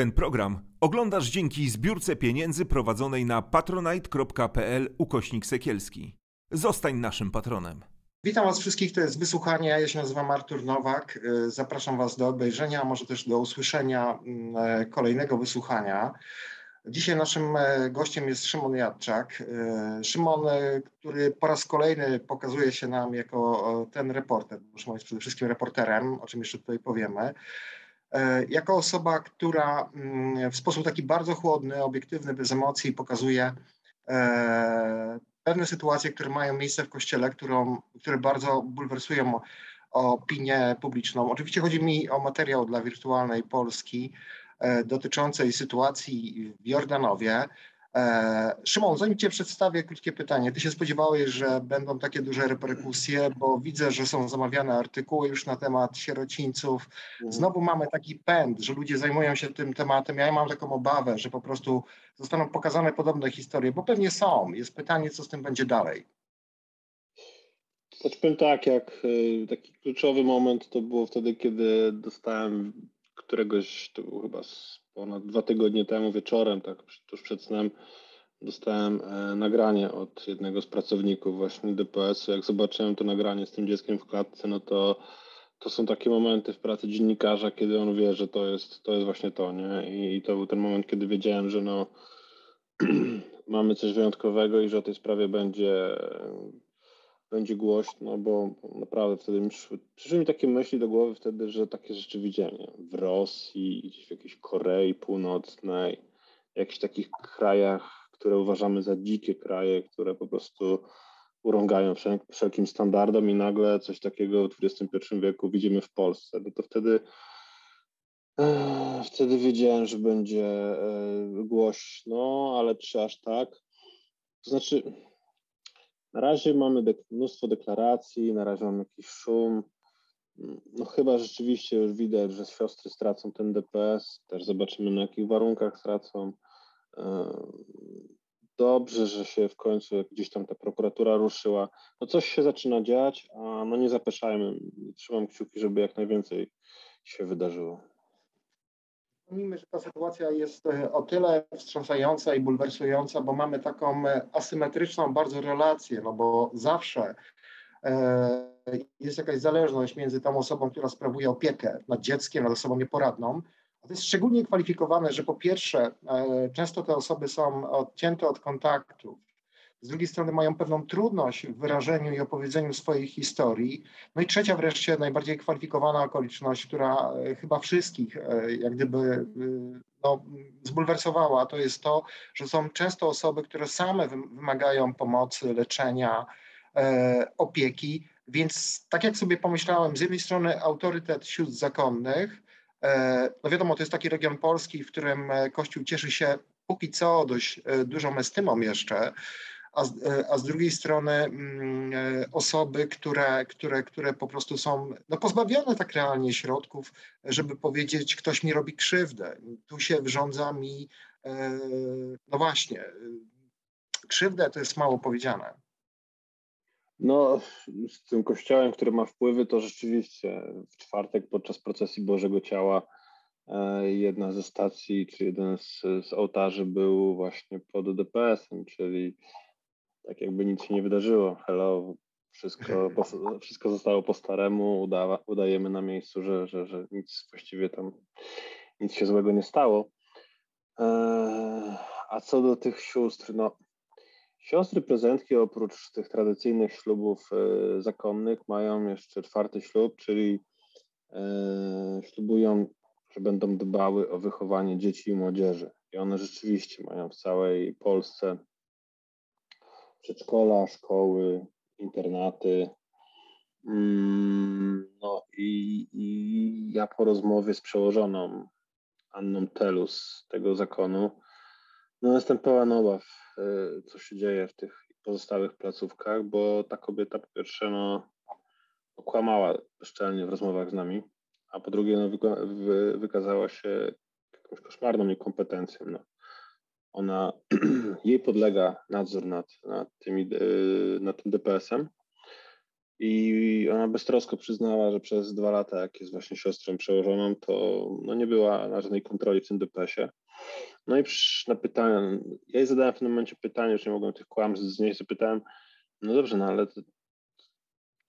Ten program oglądasz dzięki zbiórce pieniędzy prowadzonej na patronite.pl ukośnik sekielski. Zostań naszym patronem. Witam Was wszystkich, to jest wysłuchanie. Ja się nazywam Artur Nowak. Y, Zapraszam Was do obejrzenia, a może też do usłyszenia mm, e, kolejnego wysłuchania. Dzisiaj naszym e, gościem jest Szymon Jadczak. E, Szymon, e, który po raz kolejny pokazuje się nam jako ten reporter, Szymon jest przede wszystkim reporterem, o czym jeszcze tutaj powiemy. E, Jako osoba, która mm, w sposób taki bardzo chłodny, obiektywny, bez emocji pokazuje e, pewne sytuacje, które mają miejsce w kościele, którą, które bardzo bulwersują opinię publiczną. Oczywiście chodzi mi o materiał dla wirtualnej Polski e, dotyczącej sytuacji w Jordanowie. E, Szymon, zanim Cię przedstawię, krótkie pytanie. Ty się spodziewałeś, że będą takie duże reperkusje, bo widzę, że są zamawiane artykuły już na temat sierocińców. Znowu mamy taki pęd, że ludzie zajmują się tym tematem. Ja mam taką obawę, że po prostu zostaną pokazane podobne historie, bo pewnie są. Jest pytanie, co z tym będzie dalej. Znaczy powiem tak, jak y, taki kluczowy moment to było wtedy, kiedy dostałem któregoś, to było chyba z ponad dwa tygodnie temu wieczorem, tak tuż przed snem, dostałem e, nagranie od jednego z pracowników właśnie DPS-u. Jak zobaczyłem to nagranie z tym dzieckiem w klatce, no to to są takie momenty w pracy dziennikarza, kiedy on wie, że to jest, to jest właśnie to, nie? I, I to był ten moment, kiedy wiedziałem, że no mamy coś wyjątkowego i że o tej sprawie będzie będzie głośno, bo naprawdę wtedy mi przyszły, przyszły mi takie myśli do głowy wtedy, że takie rzeczy widziałem nie? w Rosji, gdzieś w jakiejś Korei Północnej, w jakichś takich krajach, które uważamy za dzikie kraje, które po prostu urągają wszelkim standardom i nagle coś takiego w XXI wieku widzimy w Polsce. No to wtedy wtedy wiedziałem, że będzie e, głośno, ale czy aż tak? To znaczy, na razie mamy dek mnóstwo deklaracji, na razie mamy jakiś szum. No chyba rzeczywiście już widać, że siostry stracą ten DPS, też zobaczymy na jakich warunkach stracą. E, dobrze, że się w końcu gdzieś tam ta prokuratura ruszyła. No coś się zaczyna dziać, a no nie zapeszajmy. Trzymam kciuki, żeby jak najwięcej się wydarzyło. Przypomnijmy, że ta sytuacja jest e, o tyle wstrząsająca i bulwersująca, bo mamy taką e, asymetryczną bardzo relację, no bo zawsze e, jest jakaś zależność między tą osobą, która sprawuje opiekę nad dzieckiem, nad osobą nieporadną, a to jest szczególnie kwalifikowane, że po pierwsze, często te osoby są odcięte od kontaktów, z drugiej strony mają pewną trudność w wyrażeniu i opowiedzeniu swojej historii. No i trzecia wreszcie, najbardziej kwalifikowana okoliczność, która e, chyba wszystkich e, jak gdyby e, no, zbulwersowała, to jest to, że są często osoby, które same wymagają pomocy, leczenia, opieki, więc tak jak sobie pomyślałem, z jednej strony autorytet sióstr zakonnych, no wiadomo, to jest taki region Polski, w którym Kościół cieszy się póki co dość dużą estymą jeszcze, a z, a z drugiej strony mm, e, osoby, które, które, które po prostu są no, pozbawione tak realnie środków, żeby powiedzieć, ktoś mi robi krzywdę, tu się wrządza mi, e, no właśnie, krzywdę to jest mało powiedziane. No, z tym kościołem, który ma wpływy, to rzeczywiście w czwartek podczas procesji Bożego Ciała e, jedna ze stacji, czy jeden z, z ołtarzy był właśnie pod DPS-em, czyli tak jakby nic się nie wydarzyło. Hello, wszystko, wszystko zostało po staremu, uda, udajemy na miejscu, że, że, że nic właściwie tam, nic się złego nie stało. Eee, a co do tych sióstr, no siostry prezentki oprócz tych tradycyjnych ślubów e, zakonnych mają jeszcze czwarty ślub, czyli e, ślubują, że będą dbały o wychowanie dzieci i młodzieży. I one rzeczywiście mają w całej Polsce przedszkola, szkoły, internaty. Mm, no i, i ja po rozmowie z przełożoną Anną Telus tego zakonu, no jestem pełen obaw, co się dzieje w tych pozostałych placówkach, bo ta kobieta po pierwsze no, okłamała szczelnie w rozmowach z nami, a po drugie no, wykazała się jakąś koszmarną niekompetencją. No ona, jej podlega nadzór nad, nad, tymi, e, nad tym DPS-em. I ona beztrosko przyznała, że przez dwa lata, jak jest właśnie siostrą przełożoną, to no nie była na żadnej kontroli w tym DPS-ie. No i na pytanie, ja jej zadałem w tym momencie pytanie, już nie mogłem tych kłamstw znieść, zapytałem, no dobrze, no ale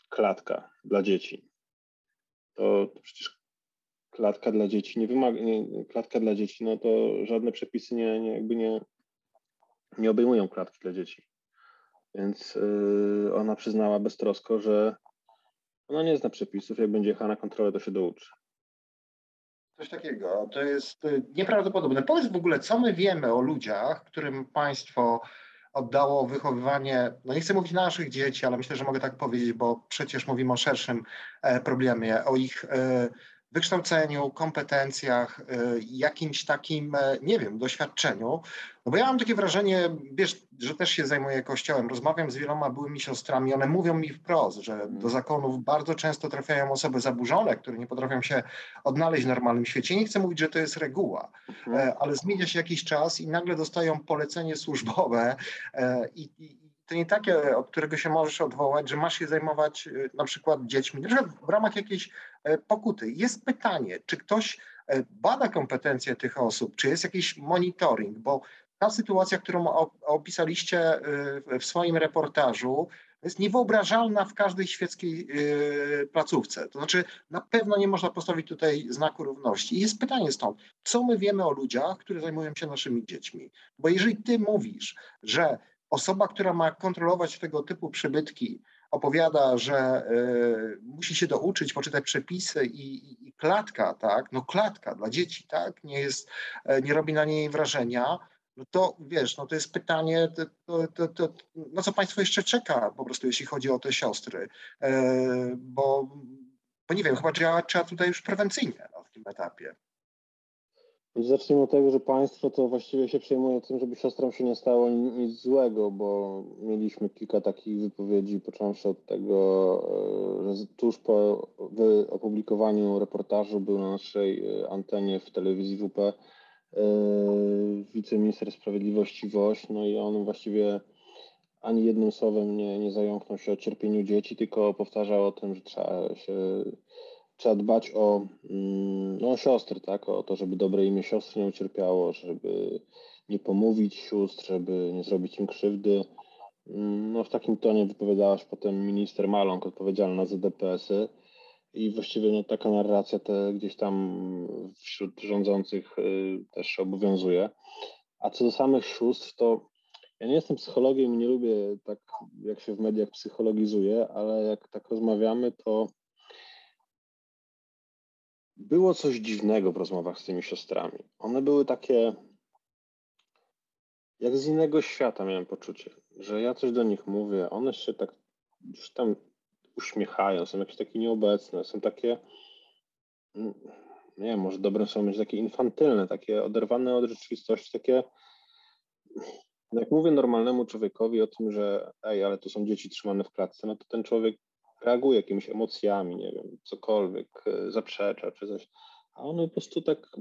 klatka dla dzieci, to, to przecież klatka dla dzieci nie wymaga, nie, klatka dla dzieci, no to żadne przepisy nie, nie jakby nie, nie obejmują klatki dla dzieci. Więc yy, ona przyznała beztrosko, że ona nie zna przepisów, jak będzie jechała na kontrolę, to się douczy. Coś takiego. To jest y, nieprawdopodobne. Powiedz w ogóle, co my wiemy o ludziach, którym państwo oddało wychowywanie, no nie chcę mówić naszych dzieci, ale myślę, że mogę tak powiedzieć, bo przecież mówimy o szerszym e, problemie, o ich e, wykształceniu, kompetencjach, y, jakimś takim, e, nie wiem, doświadczeniu. No bo ja mam takie wrażenie, wiesz, że też się zajmuję kościołem. Rozmawiam z wieloma byłymi siostrami, one mówią mi wprost, że do zakonów bardzo często trafiają osoby zaburzone, które nie potrafią się odnaleźć w normalnym świecie. Nie chcę mówić, że to jest reguła, mhm. E, ale zmienia się jakiś czas i nagle dostają polecenie służbowe e, i, i to nie takie, od którego się możesz odwołać, że masz się zajmować y, na przykład dziećmi, na przykład w ramach jakiejś e, pokuty. Jest pytanie, czy ktoś e, bada kompetencje tych osób, czy jest jakiś monitoring, bo ta sytuacja, którą opisaliście y, w swoim reportażu, jest niewyobrażalna w każdej świeckiej y, placówce. To znaczy, na pewno nie można postawić tutaj znaku równości. I jest pytanie stąd, co my wiemy o ludziach, którzy zajmują się naszymi dziećmi? Bo jeżeli ty mówisz, że osoba, która ma kontrolować tego typu przybytki, opowiada, że y, musi się douczyć, poczytać przepisy i, i, i, klatka, tak, no klatka dla dzieci, tak, nie jest, e, nie robi na niej wrażenia, no to wiesz, no to jest pytanie, to, to, to, no co państwo jeszcze czeka po prostu, jeśli chodzi o te siostry, e, bo, bo nie wiem, chyba trzeba, trzeba tutaj już prewencyjnie no, w tym etapie. Zacznijmy od tego, że państwo to właściwie się przejmuje tym, żeby siostrom się nie stało nic złego, bo mieliśmy kilka takich wypowiedzi, począwszy od tego, e, że tuż po opublikowaniu reportażu był na naszej e, antenie w telewizji WP e, wiceminister sprawiedliwości Woś, no i on właściwie ani jednym słowem nie, nie zająknął się o cierpieniu dzieci, tylko powtarzał o tym, że trzeba się trzeba dbać o, mm, no, siostry, tak? O to, żeby dobre imię siostry nie ucierpiało, żeby nie pomówić sióstr, żeby nie zrobić im krzywdy. Mm, no, w takim tonie wypowiadała się potem minister Maląg, odpowiedzialna za DPS-y. I właściwie no, taka narracja te gdzieś tam wśród rządzących y, też obowiązuje. A co do samych sióstr, to ja nie jestem psychologiem i nie lubię tak, jak się w mediach psychologizuje, ale jak tak rozmawiamy, to było coś dziwnego w rozmowach z tymi siostrami. One były takie, jak z innego świata miałem poczucie, że ja coś do nich mówię, one się tak gdzieś tam uśmiechają, są jakieś takie nieobecne, są takie, mm, nie wiem, może dobrym słowem będzie takie infantylne, takie oderwane od rzeczywistości, takie, jak mówię normalnemu człowiekowi o tym, że ej, ale tu są dzieci trzymane w klatce, no to ten człowiek reaguje jakimiś emocjami, nie wiem, cokolwiek, e, zaprzecza czy coś, a one po prostu tak,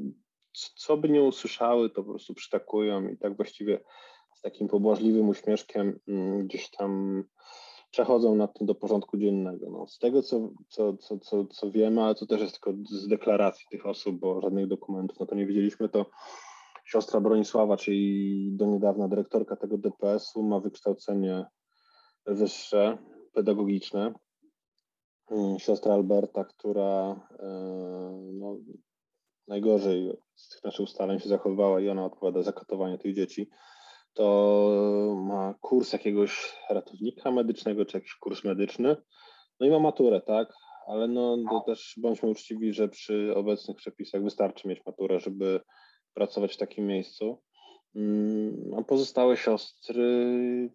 co by nie usłyszały, to po prostu przytakują i tak właściwie z takim pobłażliwym uśmieszkiem mm, gdzieś tam przechodzą nad tym do porządku dziennego. No, z tego, co, co, co, co, co wiemy, ale to też jest tylko z deklaracji tych osób, bo żadnych dokumentów no to nie widzieliśmy, to siostra Bronisława, czyli do niedawna dyrektorka tego DPS-u, ma wykształcenie wyższe, pedagogiczne, siostra Alberta, która e, no, najgorzej z tych naszych ustaleń się zachowywała i ona odpowiada za katowanie tych dzieci, to ma kurs jakiegoś ratownika medycznego, czy jakiś kurs medyczny, no i ma maturę, tak? Ale no to też bądźmy uczciwi, że przy obecnych przepisach wystarczy mieć maturę, żeby pracować w takim miejscu. Mm, a pozostałe siostry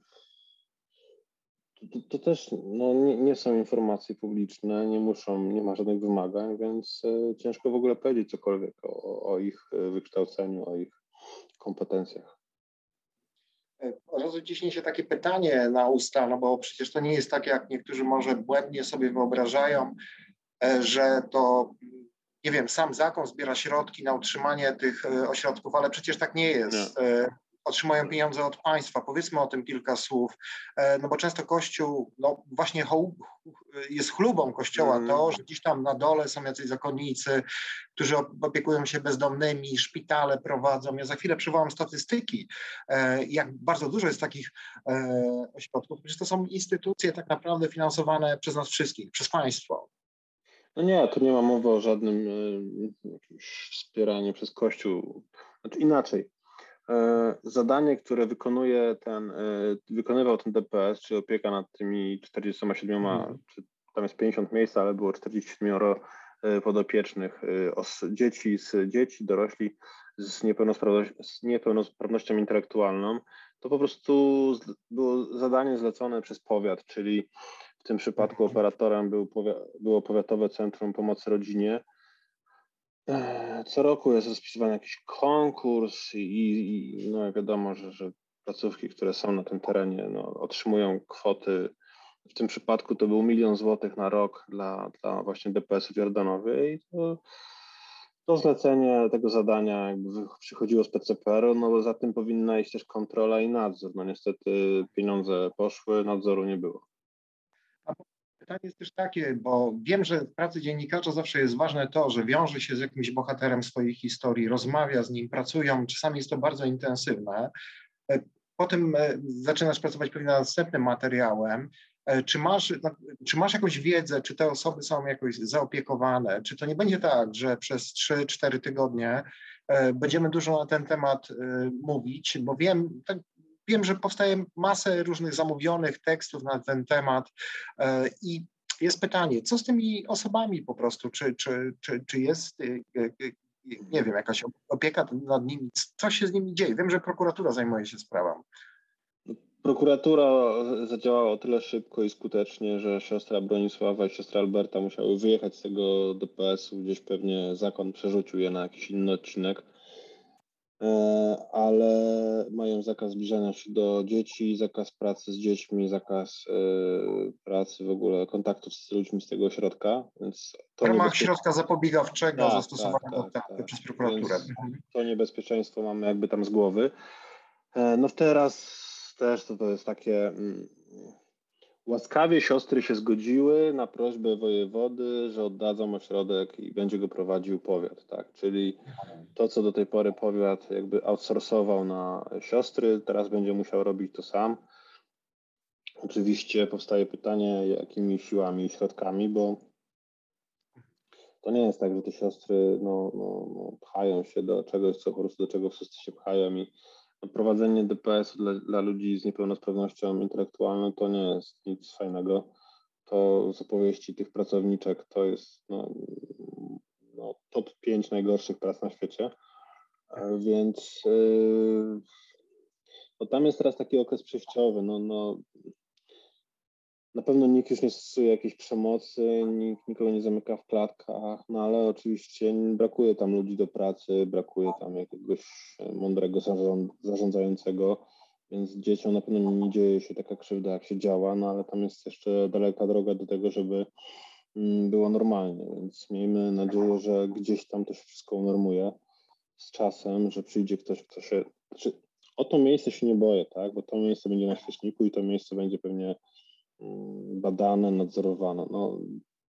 to, to też no, nie, nie, są informacje publiczne, nie muszą, nie ma żadnych wymagań, więc e, ciężko w ogóle powiedzieć cokolwiek o, o ich e, wykształceniu, o ich kompetencjach. E, od razu ciśnie się takie pytanie na usta, no bo przecież to nie jest tak, jak niektórzy może błędnie sobie wyobrażają, że to, nie wiem, sam zakon zbiera środki na utrzymanie tych ośrodków, ale przecież tak nie jest. Nie. Otrzymują pieniądze od państwa. Powiedzmy o tym kilka słów, e, no bo często Kościół, no właśnie jest chlubą Kościoła to, Mm. że gdzieś tam na dole są jacyś zakonnicy, którzy opiekują się bezdomnymi, szpitale prowadzą. Ja za chwilę przywołam statystyki, e, jak bardzo dużo jest takich e, ośrodków, że to są instytucje tak naprawdę finansowane przez nas wszystkich, przez państwo. No nie, tu nie ma mowy o żadnym jakimś wspieraniu przez Kościół. Znaczy inaczej. E, zadanie, które wykonuje ten, e, wykonywał ten DPS, czy opieka nad tymi 47, Mhm. czy tam jest 50 miejsc, ale było 47 e, podopiecznych, os, dzieci z dzieci, dorośli z, niepełnosprawnością, z niepełnosprawnością intelektualną, to po prostu było zadanie zlecone przez powiat, czyli w tym przypadku Mhm. operatorem był, powia- było Powiatowe Centrum Pomocy Rodzinie. E, Co roku jest rozpisywany jakiś konkurs i, i no wiadomo, że, że placówki, które są na tym terenie, no, otrzymują kwoty. W tym przypadku to był milion złotych na rok dla, dla właśnie DPS-u w Jordanowie i to, to zlecenie tego zadania jakby przychodziło z PCPR-u, no bo za tym powinna iść też kontrola i nadzór. No niestety pieniądze poszły, nadzoru nie było. Pytanie jest też takie, bo wiem, że w pracy dziennikarza zawsze jest ważne to, że wiąże się z jakimś bohaterem swojej historii, rozmawia z nim, pracują, czasami jest to bardzo intensywne. E, Potem e, zaczynasz pracować pewnie nad następnym materiałem. E, Czy masz, czy masz jakąś wiedzę, czy te osoby są jakoś zaopiekowane? Czy to nie będzie tak, że przez 3-4 tygodnie będziemy dużo na ten temat mówić? Bo wiem, tak, wiem, że powstaje masę różnych zamówionych tekstów na ten temat e, i jest pytanie, co z tymi osobami po prostu? Czy, czy, czy, czy jest, y, y, nie wiem, jakaś opieka nad nimi? Co się z nimi dzieje? Wiem, że prokuratura zajmuje się sprawą. Prokuratura zadziałała o tyle szybko i skutecznie, że siostra Bronisława i siostra Alberta musiały wyjechać z tego DPS-u, gdzieś pewnie zakon przerzucił je na jakiś inny odcinek, E, ale mają zakaz zbliżania się do dzieci, zakaz pracy z dziećmi, zakaz e, pracy w ogóle, kontaktów z ludźmi z tego ośrodka, więc W to ramach niebezpie- środka zapobiegawczego Tak, zastosowanego tak, tak, tak, przez prokuraturę. Więc- Mhm. to niebezpieczeństwo mamy jakby tam z głowy. E, No teraz też to, to jest takie. Łaskawie siostry się zgodziły na prośbę wojewody, że oddadzą ośrodek i będzie go prowadził powiat, tak? Czyli to, co do tej pory powiat jakby outsourcował na siostry, teraz będzie musiał robić to sam. Oczywiście powstaje pytanie, jakimi siłami i środkami, bo to nie jest tak, że te siostry no, no, no, pchają się do czegoś, co po prostu do czego wszyscy się pchają i prowadzenie DPS-u dla, dla ludzi z niepełnosprawnością intelektualną to nie jest nic fajnego. To z opowieści tych pracowniczek to jest no, no, top 5 najgorszych prac na świecie. E, Więc yy, tam jest teraz taki okres przejściowy. No, no, na pewno nikt już nie stosuje jakiejś przemocy, nikt nikogo nie zamyka w klatkach, no ale oczywiście brakuje tam ludzi do pracy, brakuje tam jakiegoś mądrego zarząd, zarządzającego, więc dzieciom na pewno nie dzieje się taka krzywda, jak się działa, no ale tam jest jeszcze daleka droga do tego, żeby mm, było normalnie, więc miejmy nadzieję, że gdzieś tam to się wszystko unormuje z czasem, że przyjdzie ktoś, kto się... Znaczy, o to miejsce się nie boję, tak, bo to miejsce będzie na świeczniku i to miejsce będzie pewnie badane, nadzorowane. No,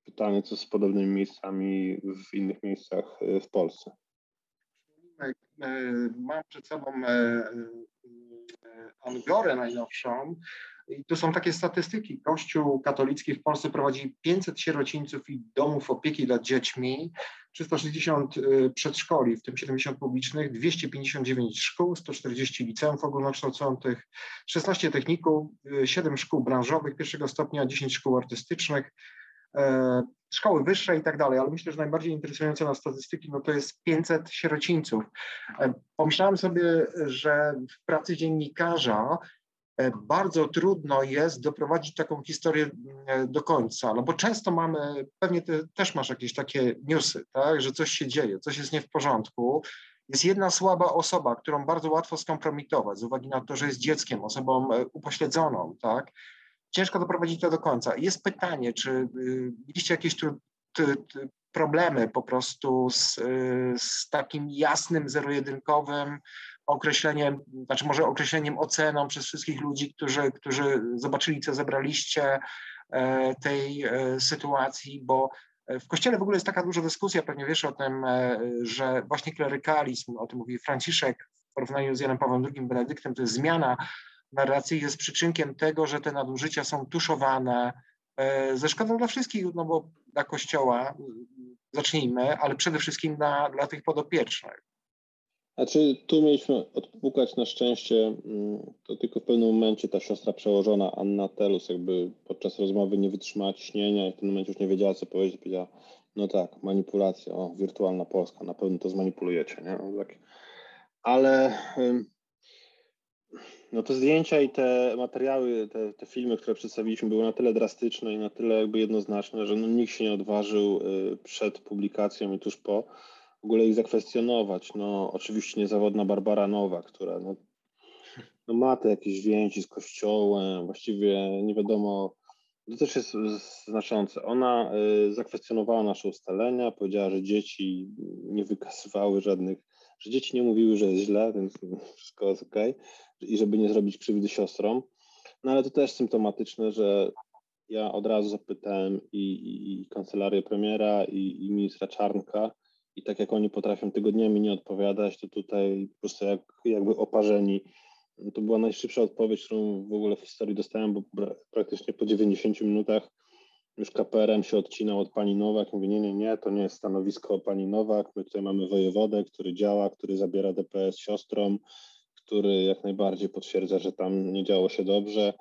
pytanie, co z podobnymi miejscami w innych miejscach y, w Polsce. Mam przed sobą e, e, Angorę najnowszą i tu są takie statystyki. Kościół katolicki w Polsce prowadzi 500 sierocińców i domów opieki nad dziećmi, 360 e, przedszkoli, w tym 70 publicznych, 259 szkół, 140 liceów ogólnokształcących, 16 techników, e, 7 szkół branżowych pierwszego stopnia, 10 szkół artystycznych, e, szkoły wyższe i tak dalej, ale myślę, że najbardziej interesujące nas statystyki, no to jest 500 sierocińców. E, Pomyślałem sobie, że w pracy dziennikarza e, bardzo trudno jest doprowadzić taką historię e, do końca, no bo często mamy, pewnie ty też masz jakieś takie newsy, tak, że coś się dzieje, coś jest nie w porządku, jest jedna słaba osoba, którą bardzo łatwo skompromitować z uwagi na to, że jest dzieckiem, osobą upośledzoną, tak, ciężko doprowadzić to do końca. Jest pytanie, czy y, mieliście jakieś tu, ty, ty, problemy po prostu z, y, z takim jasnym, zero-jedynkowym określeniem, znaczy może określeniem oceną przez wszystkich ludzi, którzy, którzy zobaczyli, co zebraliście e, tej e, sytuacji, bo w Kościele w ogóle jest taka duża dyskusja, pewnie wiesz o tym, że właśnie klerykalizm, o tym mówi Franciszek w porównaniu z Janem Pawłem II Benedyktem, to jest zmiana narracji, jest przyczynkiem tego, że te nadużycia są tuszowane ze szkodą dla wszystkich, no bo dla Kościoła zacznijmy, ale przede wszystkim dla, dla tych podopiecznych. Znaczy, tu mieliśmy odpukać na szczęście, mm, to tylko w pewnym momencie ta siostra przełożona, Anna Telus, jakby podczas rozmowy nie wytrzymała ciśnienia i w tym momencie już nie wiedziała, co powiedzieć. Powiedziała, no tak, manipulacja, o, wirtualna Polska, na pewno to zmanipulujecie, nie? No tak. Ale no te zdjęcia i te materiały, te, te filmy, które przedstawiliśmy, były na tyle drastyczne i na tyle jakby jednoznaczne, że no nikt się nie odważył y, przed publikacją i tuż po w ogóle ich zakwestionować. No oczywiście niezawodna Barbara Nowa, która no, no ma te jakieś więzi z kościołem, właściwie nie wiadomo, to też jest znaczące. Ona y, zakwestionowała nasze ustalenia, powiedziała, że dzieci nie wykazywały żadnych, że dzieci nie mówiły, że jest źle, więc wszystko jest ok i żeby nie zrobić krzywdy siostrom. No ale to też symptomatyczne, że ja od razu zapytałem i, i, i kancelarię premiera, i, i ministra Czarnka, i tak jak oni potrafią tygodniami nie odpowiadać, to tutaj po prostu jak, jakby oparzeni. To była najszybsza odpowiedź, którą w ogóle w historii dostałem, bo praktycznie po 90 minutach już KPRM się odcinał od pani Nowak. Mówi, nie, nie, nie, to nie jest stanowisko pani Nowak. My tutaj mamy wojewodę, który działa, który zabiera DPS siostrom, który jak najbardziej potwierdza, że tam nie działo się dobrze.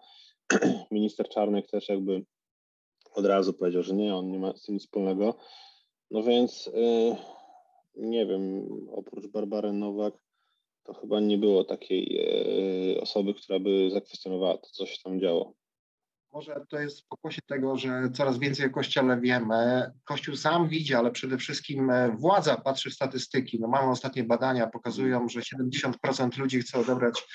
Minister Czarnek też jakby od razu powiedział, że nie, on nie ma z tym nic wspólnego. No więc yy, nie wiem, oprócz Barbary Nowak, to chyba nie było takiej yy, osoby, która by zakwestionowała to, co się tam działo. Może to jest pokłosie tego, że coraz więcej o Kościele wiemy. Kościół sam widzi, ale przede wszystkim e, władza patrzy w statystyki. No mamy ostatnie badania, pokazują, że 70% ludzi chce odebrać,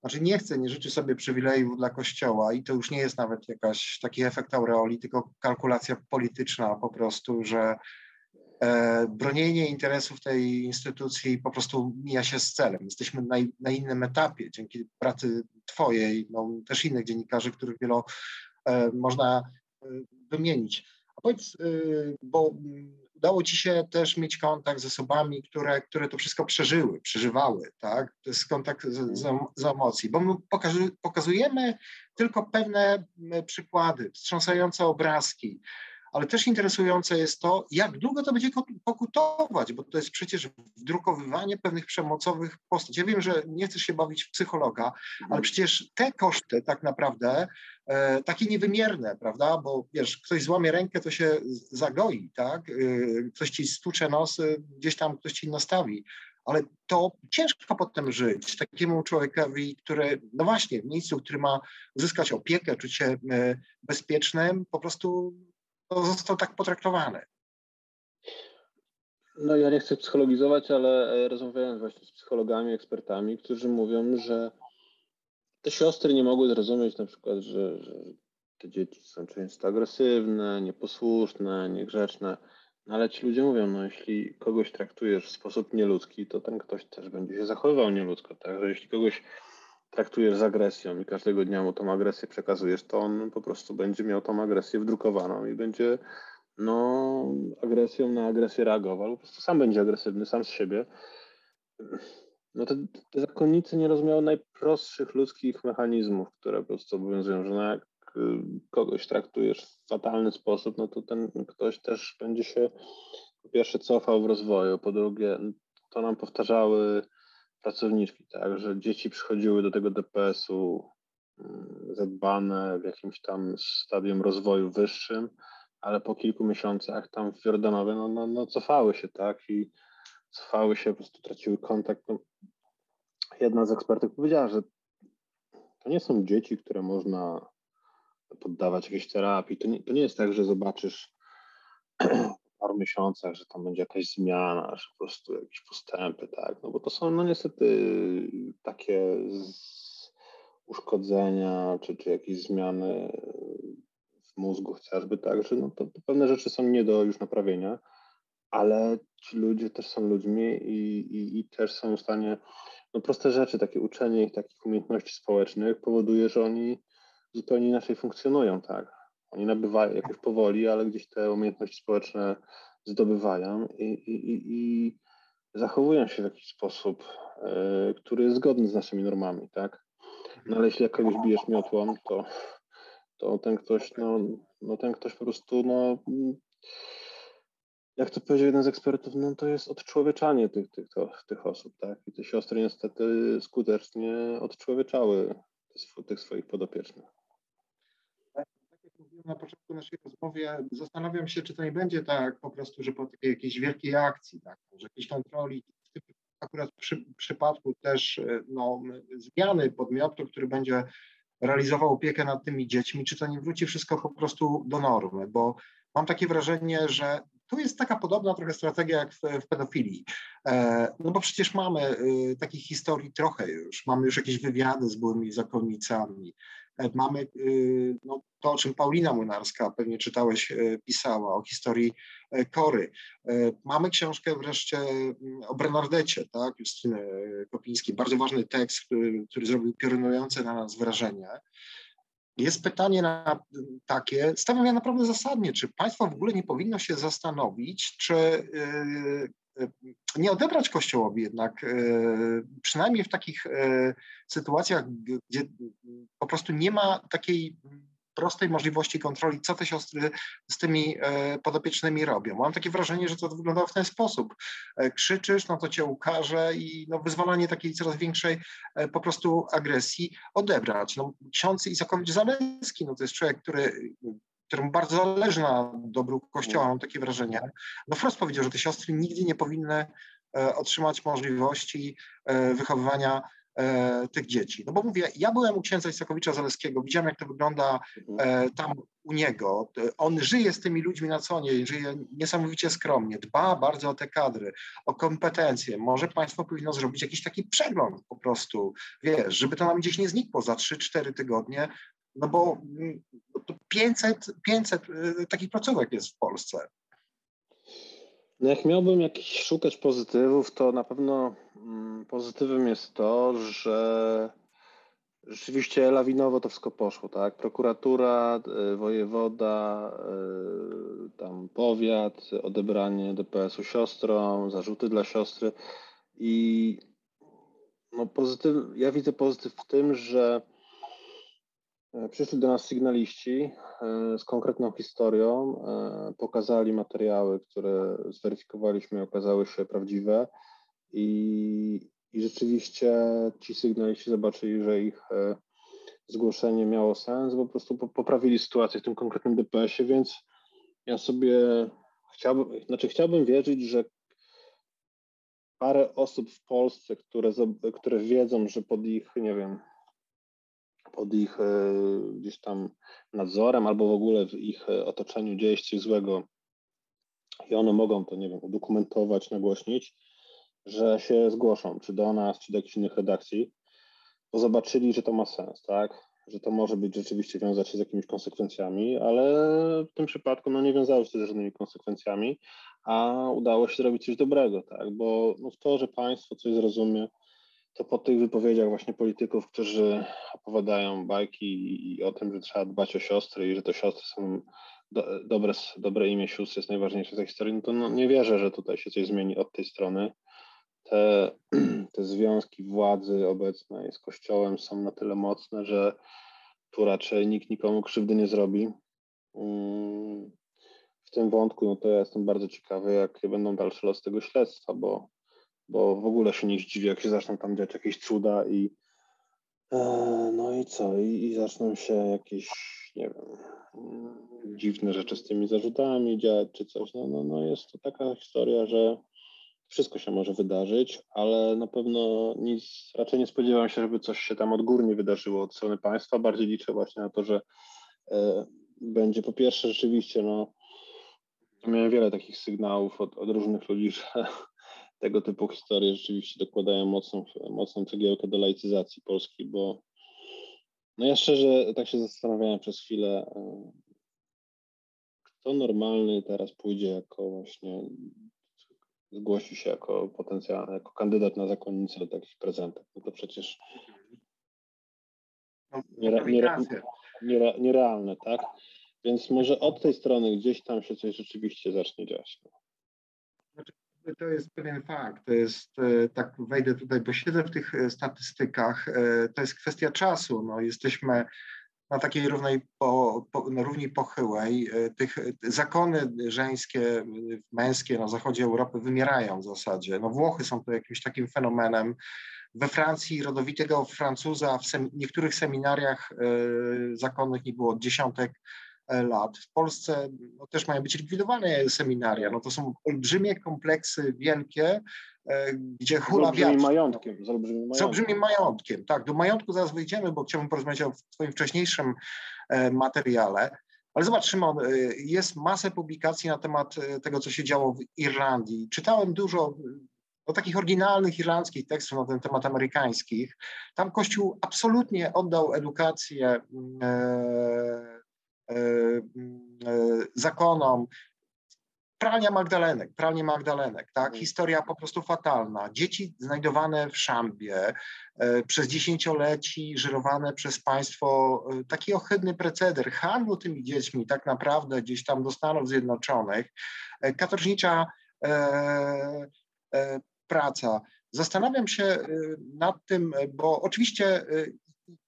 znaczy nie chce, nie życzy sobie przywilejów dla Kościoła i to już nie jest nawet jakaś taki efekt aureoli, tylko kalkulacja polityczna po prostu, że bronienie interesów tej instytucji po prostu mija się z celem. Jesteśmy na, na innym etapie dzięki pracy Twojej, no, też innych dziennikarzy, których wielo e, można e, wymienić. A powiedz, e, bo udało Ci się też mieć kontakt z osobami, które, które to wszystko przeżyły, przeżywały, tak? To jest kontakt z, z, z emocji, bo my pokazujemy tylko pewne przykłady, wstrząsające obrazki, ale też interesujące jest to, jak długo to będzie pokutować, bo to jest przecież wdrukowywanie pewnych przemocowych postaci. Ja wiem, że nie chcesz się bawić w psychologa, ale mhm. przecież te koszty tak naprawdę e, takie niewymierne, prawda, bo wiesz, ktoś złamie rękę, to się zagoi, tak, e, ktoś ci stucze nos, gdzieś tam ktoś ci nastawi, ale to ciężko potem żyć takiemu człowiekowi, który, no właśnie, w miejscu, który ma uzyskać opiekę, czuć się e, bezpiecznym, po prostu został tak potraktowany. No ja nie chcę psychologizować, ale e, rozmawiałem właśnie z psychologami, ekspertami, którzy mówią, że te siostry nie mogły zrozumieć na przykład, że, że te dzieci są często agresywne, nieposłuszne, niegrzeczne. No ale ci ludzie mówią, no jeśli kogoś traktujesz w sposób nieludzki, to ten ktoś też będzie się zachowywał nieludzko, tak? Że jeśli kogoś traktujesz z agresją i każdego dnia mu tą agresję przekazujesz, to on po prostu będzie miał tą agresję wdrukowaną i będzie no, agresją na agresję reagował, po prostu sam będzie agresywny, sam z siebie. No te, te zakonnicy nie rozumieją najprostszych ludzkich mechanizmów, które po prostu obowiązują, że no jak y, kogoś traktujesz w fatalny sposób, no to ten ktoś też będzie się po pierwsze cofał w rozwoju, po drugie to nam powtarzały pracowniczki, tak, że dzieci przychodziły do tego DPS-u mm, zadbane w jakimś tam stadium rozwoju wyższym, ale po kilku miesiącach tam w Jordanowie no, no, no cofały się, tak, i cofały się, po prostu traciły kontakt. No, jedna z ekspertek powiedziała, że to nie są dzieci, które można poddawać jakiejś terapii. To nie, to nie jest tak, że zobaczysz paru miesiącach, że tam będzie jakaś zmiana, że po prostu jakieś postępy, tak, no bo to są no niestety takie uszkodzenia, czy, czy jakieś zmiany w mózgu chociażby, tak, że no to, to pewne rzeczy są nie do już naprawienia, ale ci ludzie też są ludźmi i, i, i też są w stanie no proste rzeczy, takie uczenie ich takich umiejętności społecznych powoduje, że oni zupełnie inaczej funkcjonują, tak. Oni nabywają jakoś powoli, ale gdzieś te umiejętności społeczne zdobywają i, i, i zachowują się w jakiś sposób, y, który jest zgodny z naszymi normami, tak. No ale jeśli kogoś bijesz miotłą, to, to ten ktoś, no, no ten ktoś po prostu, no jak to powiedział jeden z ekspertów, no to jest odczłowieczanie tych, tych, tych osób, tak? I te siostry niestety skutecznie odczłowieczały tych swoich podopiecznych. Na początku naszej rozmowy, zastanawiam się, czy to nie będzie tak po prostu, że po takiej jakiejś wielkiej akcji, tak, że jakiejś kontroli, w tym akurat przy, przypadku też no, zmiany podmiotu, który będzie realizował opiekę nad tymi dziećmi, czy to nie wróci wszystko po prostu do normy, bo mam takie wrażenie, że tu jest taka podobna trochę strategia jak w, w pedofilii. E, no bo przecież mamy y, takich historii trochę już. Mamy już jakieś wywiady z byłymi zakonnicami. E, mamy y, no, to, o czym Paulina Młynarska, pewnie czytałeś, e, pisała, o historii Kory. Mamy książkę wreszcie mm, o Bernardecie, tak, Justyny Kopińskiej. Bardzo ważny tekst, który, który zrobił piorunujące na nas wrażenie. Jest pytanie na takie, stawiam ja naprawdę zasadnie, czy państwo w ogóle nie powinno się zastanowić, czy nie odebrać Kościołowi jednak, yy, przynajmniej w takich sytuacjach, gdzie po prostu nie ma takiej prostej możliwości kontroli, co te siostry z tymi podopiecznymi robią. Mam takie wrażenie, że to wyglądało w ten sposób. E, krzyczysz, no to cię ukaże i no, wyzwalanie takiej coraz większej e, po prostu agresji odebrać. No, ksiądz Izakowicz-Zaleski, no to jest człowiek, który któremu bardzo zależy na dobru Kościoła, mam takie wrażenie. No wprost powiedział, że te siostry nigdy nie powinny otrzymać możliwości wychowywania e, tych dzieci. No bo mówię, ja byłem u księdza Isakowicza Zaleskiego, widziałem jak to wygląda e, tam u niego. On żyje z tymi ludźmi na co nie, żyje niesamowicie skromnie, dba bardzo o te kadry, o kompetencje. Może państwo powinno zrobić jakiś taki przegląd po prostu, wiesz, żeby to nam gdzieś nie znikło za 3-4 tygodnie, no bo 500, 500 takich placówek jest w Polsce. No jak miałbym jakiś szukać pozytywów, to na pewno mm, pozytywem jest to, że rzeczywiście lawinowo to wszystko poszło, tak? Prokuratura, y, wojewoda, y, tam powiat, odebranie DPS-u siostrom, zarzuty dla siostry i no pozytyw, ja widzę pozytyw w tym, że przyszli do nas sygnaliści e, z konkretną historią, e, pokazali materiały, które zweryfikowaliśmy i okazały się prawdziwe. I, i rzeczywiście ci sygnaliści zobaczyli, że ich zgłoszenie miało sens, po prostu poprawili sytuację w tym konkretnym DPS-ie, więc ja sobie chciałbym, znaczy chciałbym wierzyć, że parę osób w Polsce, które, które wiedzą, że pod ich, nie wiem, pod ich e, gdzieś tam nadzorem albo w ogóle w ich e, otoczeniu dzieje się złego i one mogą to, nie wiem, udokumentować, nagłośnić, że się zgłoszą, czy do nas, czy do jakichś innych redakcji, bo zobaczyli, że to ma sens, tak? Że to może być rzeczywiście wiązać się z jakimiś konsekwencjami, ale w tym przypadku no, nie wiązało się z żadnymi konsekwencjami, a udało się zrobić coś dobrego, tak? Bo no, to, że państwo coś zrozumie, to po tych wypowiedziach właśnie polityków, którzy opowiadają bajki i o tym, że trzeba dbać o siostry i że to siostry są do, dobre, dobre imię sióstr jest najważniejsze w tej historii, no to no, nie wierzę, że tutaj się coś zmieni od tej strony. Te, te związki władzy obecnej z Kościołem są na tyle mocne, że tu raczej nikt nikomu krzywdy nie zrobi. Mm, w tym wątku, no to ja jestem bardzo ciekawy, jakie będą dalsze losy tego śledztwa, bo bo w ogóle się nie zdziwię, jak się zaczną tam dziać jakieś cuda i e, no i co, I, i zaczną się jakieś, nie wiem, dziwne rzeczy z tymi zarzutami dziać czy coś. No, no, no jest to taka historia, że wszystko się może wydarzyć, ale na pewno nic, raczej nie spodziewam się, żeby coś się tam odgórnie wydarzyło od strony państwa. Bardziej liczę właśnie na to, że e, będzie po pierwsze rzeczywiście, no, miałem wiele takich sygnałów od, od różnych ludzi, że tego typu historie rzeczywiście dokładają mocną, mocną cegiełkę do laicyzacji Polski, bo no ja szczerze tak się zastanawiałem przez chwilę, e, kto normalny teraz pójdzie jako właśnie zgłosi się jako potencjalny, jako kandydat na zakonnicę do takich prezentów. No to przecież niere, niere, niere, nierealne, tak? Więc może od tej strony gdzieś tam się coś rzeczywiście zacznie dziać. No. To jest pewien fakt. To jest, e, tak wejdę tutaj, bo siedzę w tych e, statystykach, e, to jest kwestia czasu. No, jesteśmy na takiej równej, po, po, na równi pochyłej. Tych zakony żeńskie, męskie na zachodzie Europy wymierają w zasadzie. No Włochy są tu jakimś takim fenomenem. We Francji rodowitego Francuza w sem niektórych seminariach zakonnych nie było dziesiątek lat. W Polsce no, też mają być likwidowane seminaria. No, to są olbrzymie kompleksy, wielkie, e, gdzie hula z olbrzymim majątkiem, z olbrzymim majątkiem. Z olbrzymim majątkiem, tak. Do majątku zaraz wyjdziemy, bo chciałbym porozmawiać o Twoim wcześniejszym e, materiale. Ale zobacz, Szymon, e, jest masę publikacji na temat tego, co się działo w Irlandii. Czytałem dużo o takich oryginalnych irlandzkich tekstów na ten temat amerykańskich. Tam Kościół absolutnie oddał edukację E, e, zakonom. Pralnia Magdalenek, pralnia Magdalenek, tak? Mhm. Historia po prostu fatalna. Dzieci znajdowane w szambie, e, przez dziesięcioleci żyrowane przez państwo, taki ohydny preceder handlu tymi dziećmi tak naprawdę gdzieś tam do Stanów Zjednoczonych, katorżnicza praca. Zastanawiam się nad tym, bo oczywiście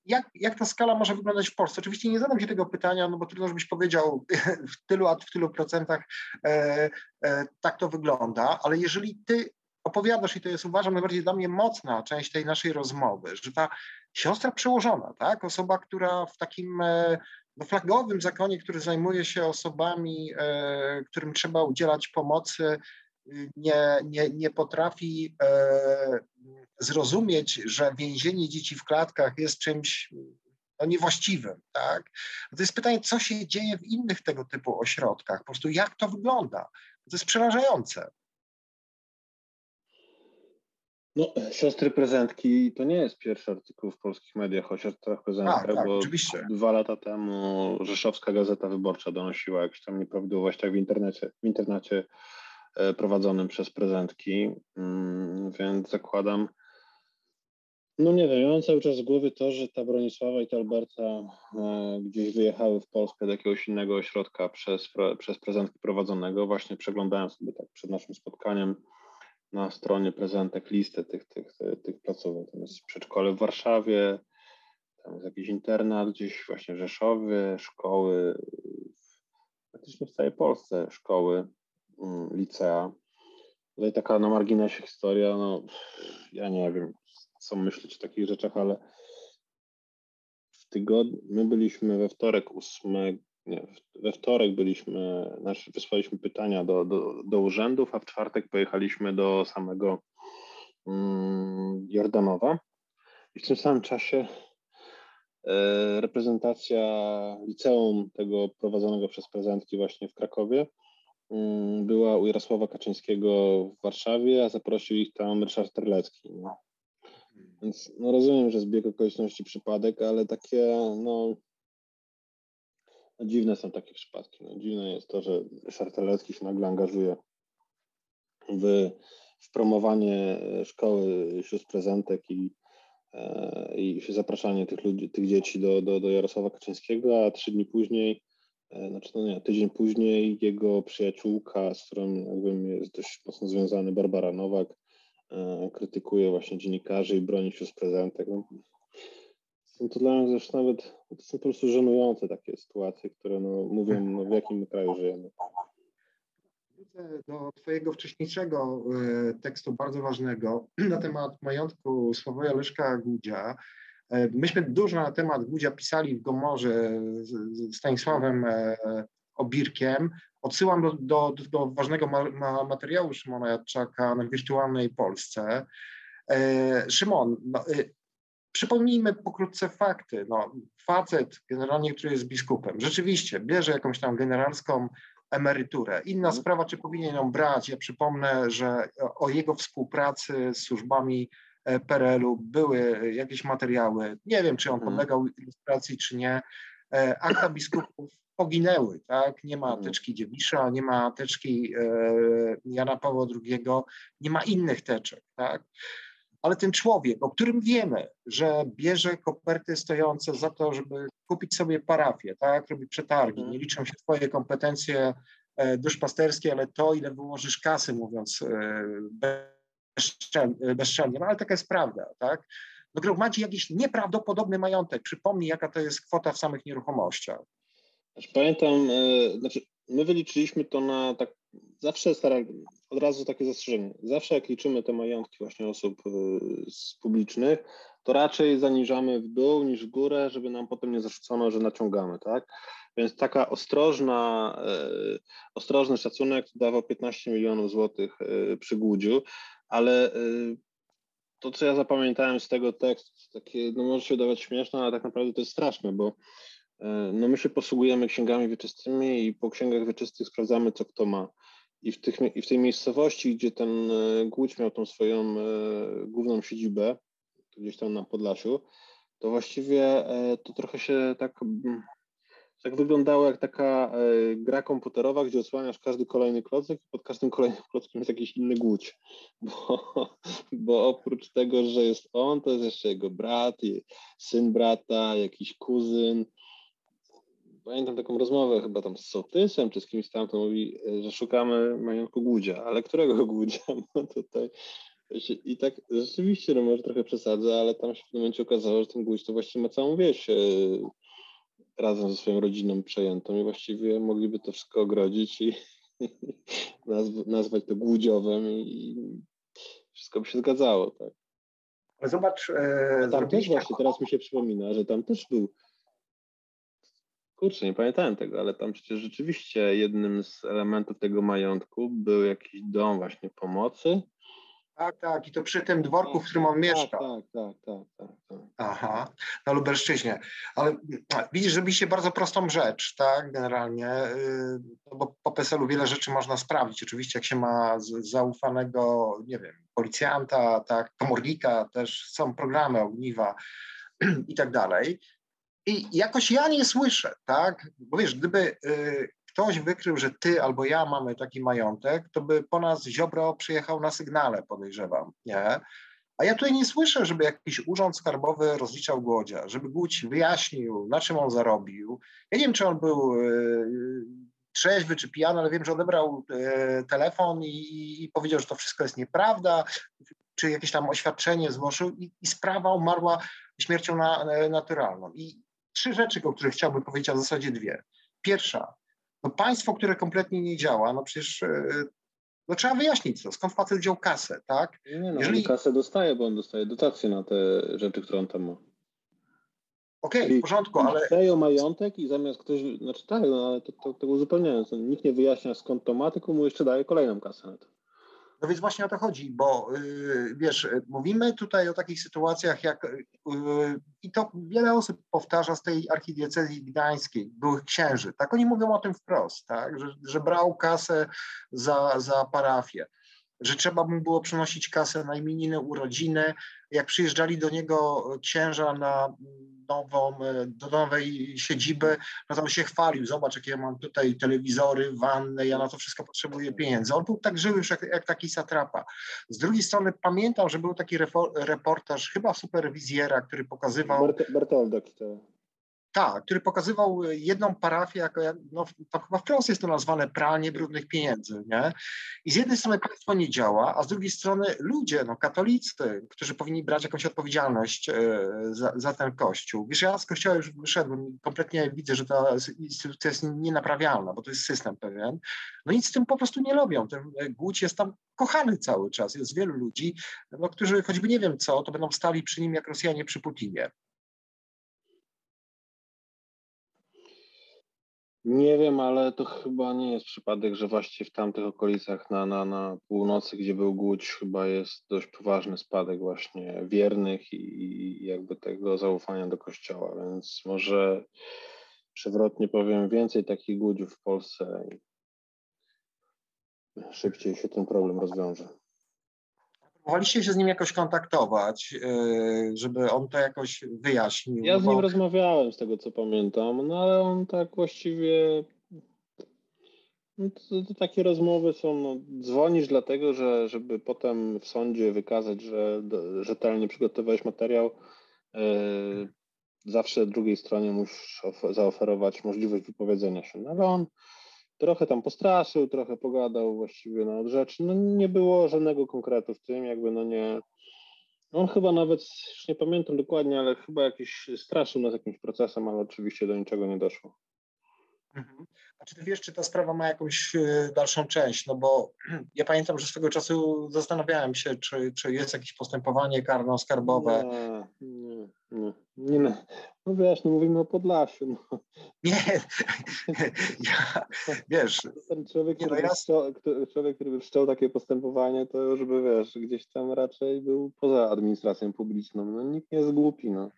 jak, jak ta skala może wyglądać w Polsce? Oczywiście nie zadam się tego pytania, no bo trudno, żebyś powiedział w tylu, a w tylu procentach e, e, tak to wygląda, ale jeżeli ty opowiadasz, i to jest uważam najbardziej dla mnie mocna część tej naszej rozmowy, że ta siostra przełożona, tak, osoba, która w takim e, no, flagowym zakonie, który zajmuje się osobami, e, którym trzeba udzielać pomocy, nie, nie, nie potrafi e, zrozumieć, że więzienie dzieci w klatkach jest czymś no, niewłaściwym. Tak? To jest pytanie, co się dzieje w innych tego typu ośrodkach, po prostu jak to wygląda. To jest przerażające. No, siostry prezentki to nie jest pierwszy artykuł w polskich mediach o siostrach prezentkach, tak, tak, bo oczywiście. dwa lata temu Rzeszowska Gazeta Wyborcza donosiła jakieś tam nieprawidłowościach w internecie, w internecie prowadzonym przez prezentki, mm, więc zakładam, no nie wiem, ja mam cały czas z głowy to, że ta Bronisława i ta Alberta e, gdzieś wyjechały w Polskę do jakiegoś innego ośrodka przez, przez prezentki prowadzonego. Właśnie przeglądałem sobie tak przed naszym spotkaniem na stronie prezentek listę tych, tych, tych, tych placówek. Tam jest przedszkole w Warszawie, tam jest jakiś internat gdzieś właśnie Rzeszowie, szkoły, praktycznie w całej Polsce szkoły licea. Tutaj taka na marginesie historia, no ja nie wiem, co myśleć o takich rzeczach, ale w tygodniu, my byliśmy we wtorek 8, nie, we wtorek byliśmy, znaczy wysłaliśmy pytania do, do, do urzędów, a w czwartek pojechaliśmy do samego mm, Jordanowa i w tym samym czasie e, reprezentacja liceum tego prowadzonego przez prezentki właśnie w Krakowie była u Jarosława Kaczyńskiego w Warszawie, a zaprosił ich tam Ryszard Terlecki. No. Więc no rozumiem, że zbieg okoliczności przypadek, ale takie no, no dziwne są takie przypadki. No, dziwne jest to, że Ryszard Terlecki się nagle angażuje w, w promowanie szkoły sióstr prezentek i, e, i zapraszanie tych ludzi, tych dzieci do, do, do Jarosława Kaczyńskiego, a trzy dni później E, znaczy no nie, tydzień później jego przyjaciółka, z którą jakbym jest dość mocno związany, Barbara Nowak, e, krytykuje właśnie dziennikarzy i broni się z prezentek. No, są to dla mnie zresztą nawet, to są po prostu żenujące takie sytuacje, które no, mówią, no, w jakim kraju żyjemy. Wrócę do Twojego wcześniejszego e, tekstu, bardzo ważnego, na temat majątku Sławoja Leszka Gudzia. E, myśmy dużo na temat Gudzia pisali w Gomorze z Stanisławem e, Obirkiem. Odsyłam do, do, do ważnego ma, materiału Szymona Jadczaka na wirtualnej Polsce. E, Szymon, no, przypomnijmy pokrótce fakty. No, facet generalnie, który jest biskupem, rzeczywiście bierze jakąś tam generalską emeryturę. Inna mhm. sprawa, czy powinien ją brać. Ja przypomnę, że o jego współpracy z służbami PRL-u były jakieś materiały. Nie wiem, czy on mhm. podlegał ilustracji, czy nie. e, akta biskupów poginęły, tak? Nie ma Mhm. teczki Dziewisza, nie ma teczki e, Jana Pawła II, nie ma innych teczek, tak? Ale ten człowiek, o którym wiemy, że bierze koperty stojące za to, żeby kupić sobie parafię, tak? Robi przetargi, Mhm. nie liczą się twoje kompetencje e, duszpasterskie, ale to, ile wyłożysz kasy, mówiąc e, bezczelnie, bezczelnie. no ale taka jest prawda, tak? No gromadzi jakiś nieprawdopodobny majątek. Przypomnij, jaka to jest kwota w samych nieruchomościach. Znaczy, pamiętam, e, znaczy my wyliczyliśmy to na tak, zawsze stara, od razu takie zastrzeżenie, zawsze jak liczymy te majątki właśnie osób e, z publicznych, to raczej zaniżamy w dół niż w górę, żeby nam potem nie zarzucono, że naciągamy, tak? Więc taka ostrożna, e, ostrożny szacunek dawał 15 milionów złotych e, przy Głudziu, ale e, to, co ja zapamiętałem z tego tekstu, takie, no może się wydawać śmieszne, ale tak naprawdę to jest straszne, bo e, no my się posługujemy księgami wieczystymi i po księgach wieczystych sprawdzamy, co kto ma. I w, tych, i w tej miejscowości, gdzie ten e, Głódź miał tą swoją główną siedzibę, gdzieś tam na Podlasiu, to właściwie to trochę się tak, mm, tak wyglądało jak taka e, gra komputerowa, gdzie odsłaniasz każdy kolejny klocek i pod każdym kolejnym klockiem jest jakiś inny Głódź. Bo, bo oprócz tego, że jest on, to jest jeszcze jego brat, syn brata, jakiś kuzyn. Pamiętam taką rozmowę chyba tam z Sołtysem czy z kimś tam, to mówi, e, że szukamy majątku Głudzia, ale którego Głudzia? No tutaj i tak rzeczywiście, no może trochę przesadzę, ale tam się w pewnym momencie okazało, że ten Głódź to właściwie ma całą wieś e, razem ze swoją rodziną przejętą i właściwie mogliby to wszystko ogrodzić i nazw- nazwać to Głudziowem i wszystko by się zgadzało, tak. Zobacz, e, tam też właśnie, teraz mi się przypomina, że tam też był. Kurczę, nie pamiętałem tego, ale tam przecież rzeczywiście jednym z elementów tego majątku był jakiś dom właśnie pomocy. Tak, tak, i to przy tym dworku, w którym on mieszka. Tak, tak, tak, tak, tak, tak. Aha, na Lubelszczyźnie. Ale widzisz, zrobiliście bardzo prostą rzecz, tak, generalnie, yy, no bo po PESEL-u wiele rzeczy można sprawdzić. Oczywiście, jak się ma zaufanego, nie wiem, policjanta, tak, komornika, też są programy ogniwa i tak dalej. I jakoś ja nie słyszę, tak, bo wiesz, gdyby yy, ktoś wykrył, że ty albo ja mamy taki majątek, to by po nas Ziobro przyjechał na sygnale, podejrzewam, nie? A ja tutaj nie słyszę, żeby jakiś urząd skarbowy rozliczał Głodzia, żeby Głódź wyjaśnił, na czym on zarobił. Ja nie wiem, czy on był yy, trzeźwy czy pijany, ale wiem, że odebrał yy, telefon i, i powiedział, że to wszystko jest nieprawda, czy jakieś tam oświadczenie złożył i, i sprawa umarła śmiercią na, na, naturalną. I trzy rzeczy, o których chciałbym powiedzieć, a w zasadzie dwie. Pierwsza, no państwo, które kompletnie nie działa, no przecież yy, no trzeba wyjaśnić to, skąd facet wziął kasę, tak? Nie no, Jeżeli- kasę dostaje, bo on dostaje dotacje na te rzeczy, które on tam ma. Okej, Czyli w porządku, ale Przejął majątek i zamiast ktoś, znaczy tak, no ale to, to, to uzupełniając, no, nikt nie wyjaśnia skąd to ma, tylko mu jeszcze daje kolejną kasę na to. No więc właśnie o to chodzi, bo yy, wiesz, mówimy tutaj o takich sytuacjach jak, yy, i to wiele osób powtarza z tej archidiecezji gdańskiej, byłych księży, tak, oni mówią o tym wprost, tak, że, że brał kasę za, za parafię, że trzeba mu było przynosić kasę na imieniny, urodziny, jak przyjeżdżali do niego księża na nową, yy, do nowej siedziby, no to on się chwalił, zobacz jakie ja mam tutaj telewizory, wanny, ja na to wszystko potrzebuję pieniędzy. On był tak żyły już jak, jak taki satrapa. Z drugiej strony pamiętam, że był taki reportaż chyba superwizjera, który pokazywał, Bert, Bertoldo to. Tak, który pokazywał jedną parafię, jako, jak- no to chyba wprost jest to nazwane pranie brudnych pieniędzy, nie? I z jednej strony państwo nie działa, a z drugiej strony ludzie, no katolicy, którzy powinni brać jakąś odpowiedzialność e, za, za ten kościół. Wiesz, ja z kościoła już wyszedłem kompletnie widzę, że ta instytucja jest nienaprawialna, bo to jest system pewien. No nic z tym po prostu nie robią. Ten e, Głódź jest tam kochany cały czas. Jest wielu ludzi, no, którzy choćby nie wiem co, to będą stali przy nim jak Rosjanie przy Putinie. Nie wiem, ale to chyba nie jest przypadek, że właśnie w tamtych okolicach na, na, na północy, gdzie był Głódź, chyba jest dość poważny spadek właśnie wiernych i, i jakby tego zaufania do kościoła, więc może przewrotnie powiem więcej takich Głódziów w Polsce i szybciej się ten problem rozwiąże. Próbowaliście się z nim jakoś kontaktować, yy, żeby on to jakoś wyjaśnił? Ja z nim bo... rozmawiałem z tego co pamiętam, no ale on tak właściwie. No to, to takie rozmowy są, no, dzwonisz dlatego, że żeby potem w sądzie wykazać, że do, rzetelnie przygotowałeś materiał, yy, zawsze drugiej stronie musisz zaoferować możliwość wypowiedzenia się. No ale on trochę tam postraszył, trochę pogadał właściwie na rzeczy. No nie było żadnego konkretu w tym, jakby no nie. On chyba nawet, już nie pamiętam dokładnie, ale chyba jakiś straszył nas jakimś procesem, ale oczywiście do niczego nie doszło. Mhm. A czy ty wiesz, czy ta sprawa ma jakąś e, dalszą część? No bo ja pamiętam, że swego czasu zastanawiałem się, czy, czy jest jakieś postępowanie karno-skarbowe. Nie, nie, nie, nie. No wiesz, no mówimy o Podlasiu. No. Nie, ja, wiesz. Ten człowiek, no który ja... wszczął, człowiek, który by wszczął takie postępowanie, to już by, wiesz, gdzieś tam raczej był poza administracją publiczną. No nikt nie jest głupi, no.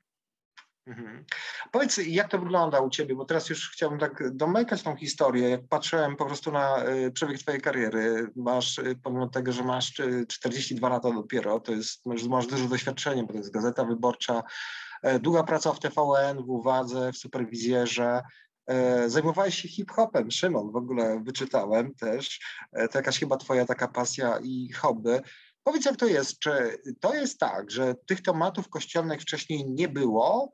Mhm. Powiedz, jak to wygląda u Ciebie, bo teraz już chciałbym tak domykać tą historię. Jak patrzyłem po prostu na y, przebieg Twojej kariery, masz, y, pomimo tego, że masz 42 lata dopiero, to jest, masz, duże doświadczenie, bo to jest Gazeta Wyborcza, e, długa praca w TVN, w Uwadze, w Superwizjerze, e, Zajmowałeś się hip-hopem, Szymon, w ogóle wyczytałem też. E, to jakaś chyba twoja taka pasja i hobby. Powiedz, jak to jest? Czy to jest tak, że tych tematów kościelnych wcześniej nie było,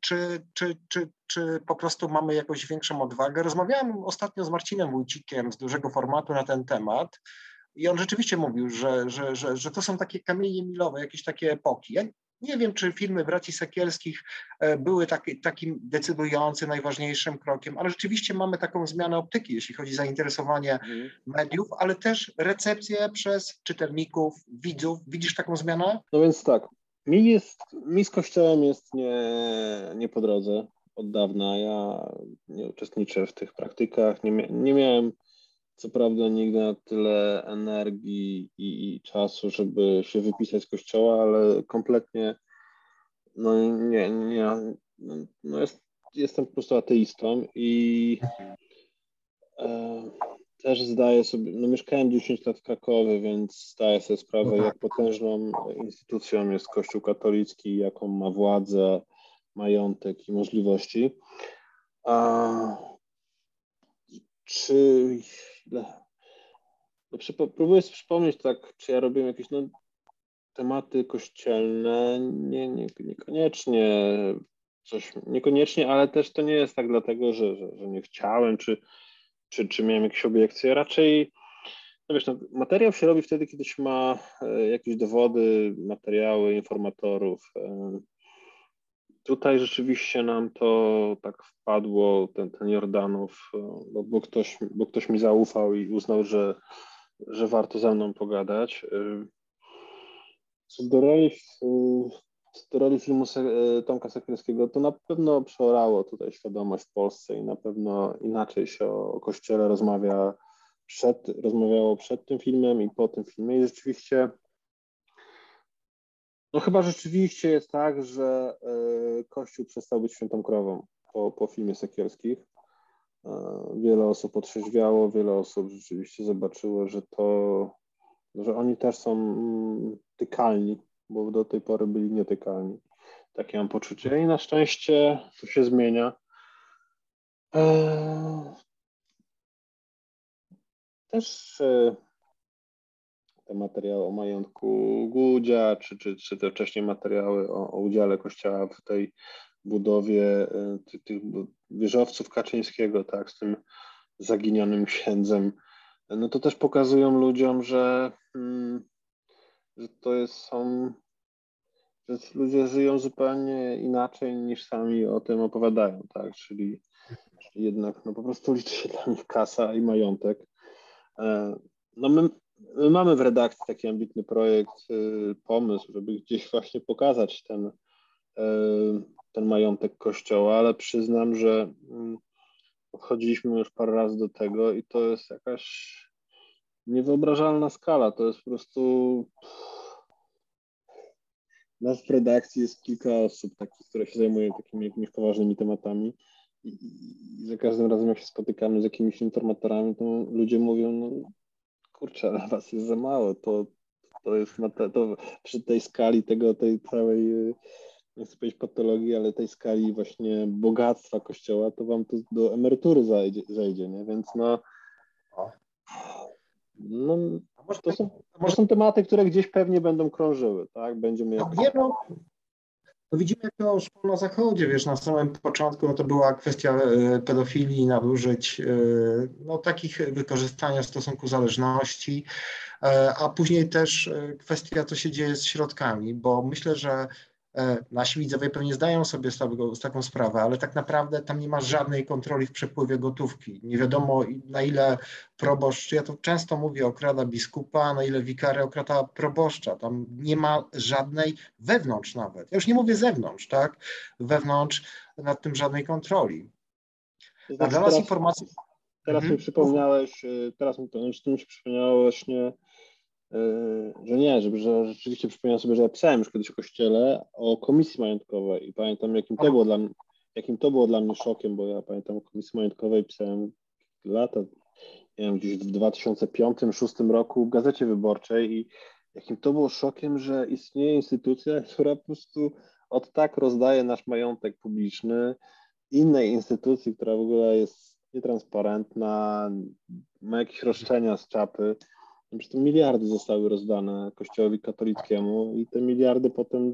czy, czy, czy, czy po prostu mamy jakąś większą odwagę? Rozmawiałem ostatnio z Marcinem Wójcikiem z dużego formatu na ten temat i on rzeczywiście mówił, że, że, że, że to są takie kamienie milowe, jakieś takie epoki. Ja nie wiem, czy filmy braci Sekielskich e, były taki, takim decydującym, najważniejszym krokiem, ale rzeczywiście mamy taką zmianę optyki, jeśli chodzi o zainteresowanie mhm. mediów, ale też recepcję przez czytelników, widzów. Widzisz taką zmianę? No więc tak, mi, jest, mi z kościołem jest nie, nie po drodze od dawna. Ja nie uczestniczę w tych praktykach. Nie, nie miałem co prawda nigdy na tyle energii i, i, czasu, żeby się wypisać z kościoła, ale kompletnie no nie, nie no jest, jestem po prostu ateistą i e, też zdaję sobie, no mieszkałem 10 lat w Krakowie, więc zdaję sobie sprawę, tak. jak potężną instytucją jest Kościół katolicki, jaką ma władzę, majątek i możliwości. A czy no, próbuję sobie przypomnieć tak, czy ja robiłem jakieś no, tematy kościelne, nie, nie, niekoniecznie coś, niekoniecznie, ale też to nie jest tak dlatego, że, że, że nie chciałem, czy czy, czy miałem jakieś obiekcje. Raczej, no wiesz, no, materiał się robi wtedy, kiedy się ma e, jakieś dowody, materiały, informatorów. E, tutaj rzeczywiście nam to tak wpadło, ten, ten Jordanów, e, bo, bo, ktoś, bo ktoś mi zaufał i uznał, że, że warto ze mną pogadać. Co do roli, roli filmu Tomka Sekrylskiego, to na pewno przeorało tutaj świadomość w Polsce i na pewno inaczej się o Kościele rozmawia przed, rozmawiało przed tym filmem i po tym filmie i rzeczywiście no chyba rzeczywiście jest tak, że e, Kościół przestał być świętą krową po, po filmie Sekielskich. E, wiele osób otrzeźwiało, wiele osób rzeczywiście zobaczyło, że to, że oni też są mm, tykalni bo do tej pory byli nietykalni. Takie mam poczucie i na szczęście to się zmienia. Eee, też e, te materiały o majątku Gudzia, czy, czy, czy te wcześniej materiały o, o udziale Kościoła w tej budowie e, tych, tych wieżowców Kaczyńskiego, tak, z tym zaginionym księdzem, no to też pokazują ludziom, że hmm, że to jest, są, że ludzie żyją zupełnie inaczej niż sami o tym opowiadają, tak, czyli, czyli jednak no po prostu liczy się dla nich kasa i majątek. E, no my, my mamy w redakcji taki ambitny projekt, y, pomysł, żeby gdzieś właśnie pokazać ten, e, ten majątek kościoła, ale przyznam, że mm, podchodziliśmy już parę razy do tego i to jest jakaś niewyobrażalna skala. To jest po prostu. Nas w redakcji jest kilka osób takich, które się zajmują takimi jakimiś poważnymi tematami. I, I za każdym razem, jak się spotykamy z jakimiś informatorami, to ludzie mówią, no kurczę, ale was jest za mało, to to jest to przy tej skali tego, tej całej, y, nie chcę powiedzieć patologii, ale tej skali właśnie bogactwa kościoła, to wam to do emerytury zajdzie, zejdzie, nie? Więc no, no to są, to są tematy, które gdzieś pewnie będą krążyły, tak? Będziemy no, nie, no, no widzimy, jak to szło na zachodzie, wiesz, na samym początku no to była kwestia e, pedofilii, nadużyć, e, no takich wykorzystania w stosunku zależności, e, a później też kwestia, co się dzieje z środkami, bo myślę, że nasi widzowie pewnie zdają sobie z, tego, z taką sprawę, ale tak naprawdę tam nie ma żadnej kontroli w przepływie gotówki. Nie wiadomo na ile proboszcz, ja to często mówię, okrada biskupa, na ile wikary okrada proboszcza. Tam nie ma żadnej wewnątrz nawet. Ja już nie mówię zewnątrz, tak? Wewnątrz nad tym żadnej kontroli. A znaczy, dla nas informacji... Teraz mhm. mi przypomniałeś, y, teraz mi to, znaczy, mi przypomniało właśnie że nie, żeby, że rzeczywiście przypomniałem sobie, że ja pisałem już kiedyś o kościele, o komisji majątkowej i pamiętam, jakim to było dla mnie, jakim to było dla mnie szokiem, bo ja pamiętam o komisji majątkowej pisałem lata, nie wiem, gdzieś w 2005-2006 roku w Gazecie Wyborczej i jakim to było szokiem, że istnieje instytucja, która po prostu od tak rozdaje nasz majątek publiczny innej instytucji, która w ogóle jest nietransparentna, ma jakieś roszczenia z czapy, Te miliardy zostały rozdane Kościołowi katolickiemu i te miliardy potem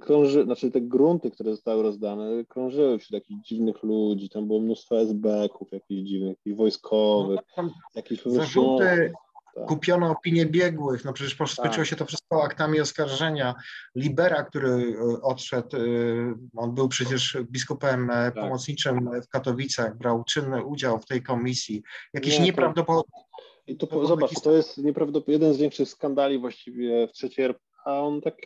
krąży, znaczy te grunty, które zostały rozdane, krążyły wśród jakichś dziwnych ludzi, tam było mnóstwo SB-ków jakichś dziwnych, jakichś wojskowych, no, jakichś zarzuty, tak. kupiono opinię biegłych, no przecież poskoczyło tak. się to wszystko aktami oskarżenia. Libera, który e, odszedł, e, on był przecież biskupem e, tak. pomocniczym w Katowicach, brał czynny udział w tej komisji. Jakieś Nie, nieprawdopodobne i to, to zobacz, to jest nieprawdopodobnie jeden z większych skandali właściwie w trzeciej RP, a on tak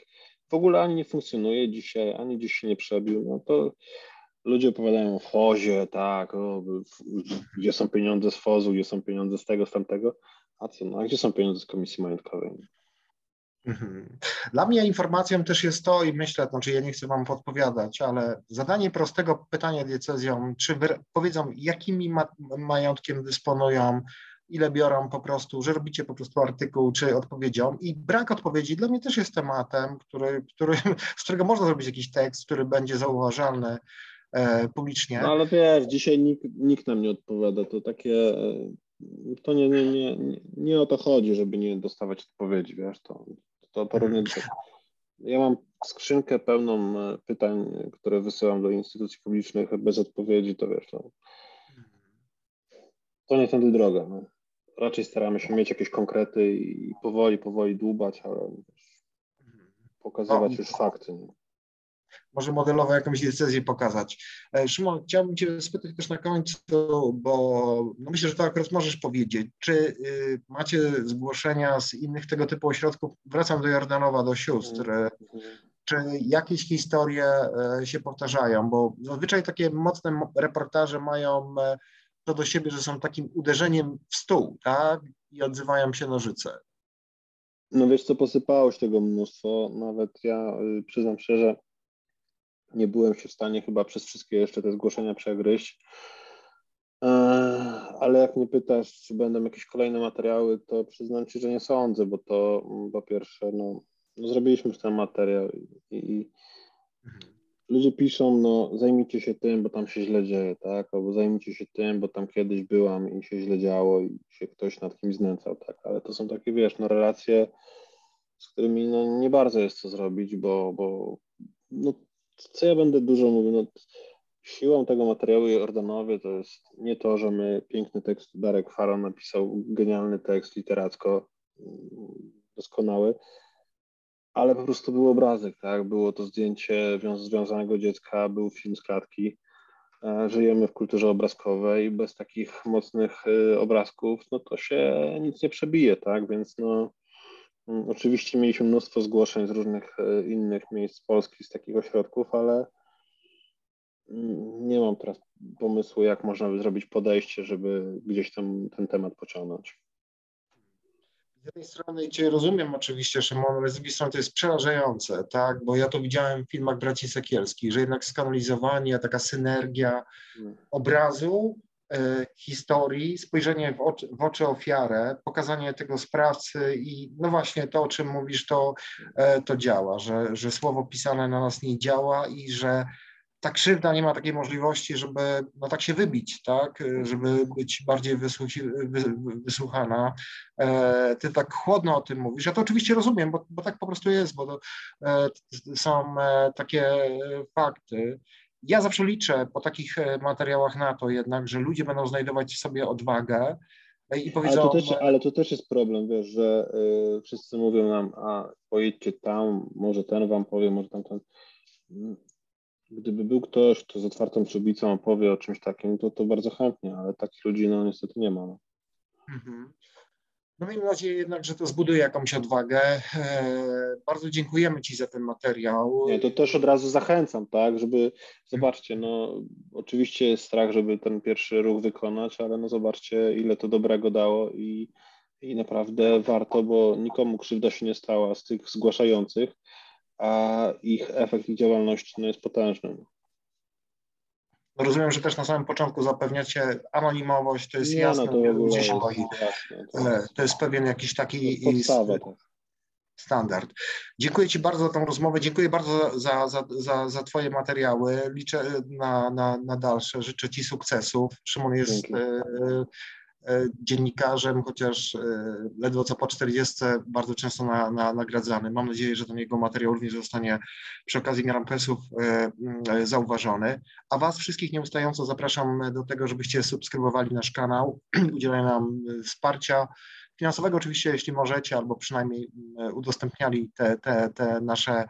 w ogóle ani nie funkcjonuje dzisiaj, ani gdzieś się nie przebił. No to ludzie opowiadają o FOZie, tak, o, gdzie są pieniądze z FOZu, gdzie są pieniądze z tego, z tamtego. A co, no, a gdzie są pieniądze z Komisji Majątkowej? Mhm. Dla mnie informacją też jest to, i myślę, znaczy ja nie chcę Wam podpowiadać, ale zadanie prostego pytania diecezjom, czy powiedzą, jakimi ma, majątkiem dysponują, ile biorą po prostu, że robicie po prostu artykuł czy odpowiedzią. I brak odpowiedzi dla mnie też jest tematem, który, który, z którego można zrobić jakiś tekst, który będzie zauważalny e, publicznie. No ale wiesz, dzisiaj nikt, nikt nam nie odpowiada, to takie, e, to nie, nie, nie, nie o to chodzi, żeby nie dostawać odpowiedzi, wiesz, to, to, to równie ja mam skrzynkę pełną e, pytań, które wysyłam do instytucji publicznych bez odpowiedzi, to wiesz, to, to nie tędy droga. No raczej staramy się mieć jakieś konkrety i powoli, powoli dłubać, ale pokazywać no, już fakty. Nie? Może modelowo jakąś decyzję pokazać. E, Szymon, chciałbym Cię spytać też na końcu, bo no myślę, że to akurat możesz powiedzieć. Czy y, macie zgłoszenia z innych tego typu ośrodków? Wracam do Jordanowa, do sióstr. Mm -hmm. Czy jakieś historie e, się powtarzają? Bo zazwyczaj takie mocne reportaże mają e, to do siebie, że są takim uderzeniem w stół, tak? I odzywają się nożyce. No wiesz co, posypało się tego mnóstwo. Nawet ja y, przyznam szczerze, nie byłem się w stanie chyba przez wszystkie jeszcze te zgłoszenia przegryźć. E, ale jak mnie pytasz, czy będą jakieś kolejne materiały, to przyznam Ci, że nie sądzę, bo to mm, po pierwsze, no, no zrobiliśmy już ten materiał i, i mhm ludzie piszą, no zajmijcie się tym, bo tam się źle dzieje, tak? Albo zajmijcie się tym, bo tam kiedyś byłam i się źle działo i się ktoś nad kimś znęcał, tak? Ale to są takie, wiesz, no relacje, z którymi no, nie bardzo jest co zrobić, bo, bo no, co ja będę dużo mówił, no, siłą tego materiału Jordanowie to jest nie to, że my piękny tekst, Darek Faron napisał genialny tekst literacko, mm, doskonały, ale po prostu był obrazek, tak? Było to zdjęcie związanego dziecka, był film z klatki. E, żyjemy w kulturze obrazkowej, bez takich mocnych e, obrazków, no to się nic nie przebije, tak? Więc no, mm, oczywiście mieliśmy mnóstwo zgłoszeń z różnych e, innych miejsc Polski, z takich ośrodków, ale mm, nie mam teraz pomysłu, jak można by zrobić podejście, żeby gdzieś tam ten temat pociągnąć z jednej strony Cię rozumiem oczywiście, Szymon, ale z drugiej strony to jest przerażające, tak? Bo ja to widziałem w filmach braci Sekielskich, że jednak skanalizowanie, taka synergia obrazu e, historii, spojrzenie w oczy, w oczy ofiarę, pokazanie tego sprawcy i no właśnie to, o czym mówisz, to, e, to działa, że, że słowo pisane na nas nie działa i że ta krzywda nie ma takiej możliwości, żeby no tak się wybić, tak, żeby być bardziej wysłuchi, wy, wysłuchana. E, ty tak chłodno o tym mówisz. Ja to oczywiście rozumiem, bo, bo tak po prostu jest, bo to e, są e, takie fakty. Ja zawsze liczę po takich e, materiałach na to jednak, że ludzie będą znajdować w sobie odwagę e, i powiedzą... Ale to też, ale to też jest problem, wiesz, że y, wszyscy mówią nam, a pojedźcie tam, może ten wam powie, może tamten. Gdyby był ktoś, kto z otwartą przybicą opowie o czymś takim, to, to bardzo chętnie, ale takich ludzi no niestety nie ma. No. Mhm. No miejmy nadzieję jednak, że to zbuduje jakąś odwagę. E, bardzo dziękujemy Ci za ten materiał. Nie, to też od razu zachęcam, tak, żeby, zobaczcie, no oczywiście jest strach, żeby ten pierwszy ruch wykonać, ale no zobaczcie, ile to dobrego dało i, i naprawdę warto, bo nikomu krzywda się nie stała z tych zgłaszających, a ich efekt ich działalności no, jest potężny. No rozumiem, że też na samym początku zapewniacie anonimowość, to jest Nie, jasne, no to w wielu ogóle ludzi się jest boi. to E, jest- To jest pewien jakiś taki tak. standard. Dziękuję Ci bardzo za tą rozmowę, dziękuję bardzo za, za, za, za Twoje materiały. Liczę na, na, na dalsze, życzę Ci sukcesów. Szymon jest Dzięki. E, dziennikarzem, chociaż e, ledwo co po 40 bardzo często na, na, nagradzany. Mam nadzieję, że ten jego materiał również zostanie przy okazji Grampesów e, zauważony. A Was wszystkich nieustająco zapraszam do tego, żebyście subskrybowali nasz kanał, udzielali nam wsparcia finansowego oczywiście, jeśli możecie, albo przynajmniej udostępniali te, te, te nasze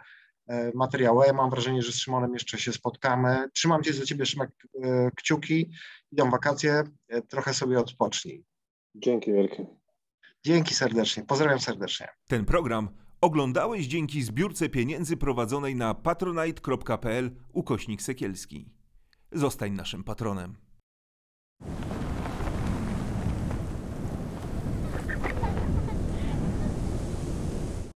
materiały. Ja mam wrażenie, że z Szymonem jeszcze się spotkamy. Trzymam Cię za Ciebie, Szymek, e, kciuki. Idą wakacje, e, trochę sobie odpocznij. Dzięki wielkie. Dzięki serdecznie, pozdrawiam serdecznie. Ten program oglądałeś dzięki zbiórce pieniędzy prowadzonej na patronite.pl ukośnik sekielski. Zostań naszym patronem.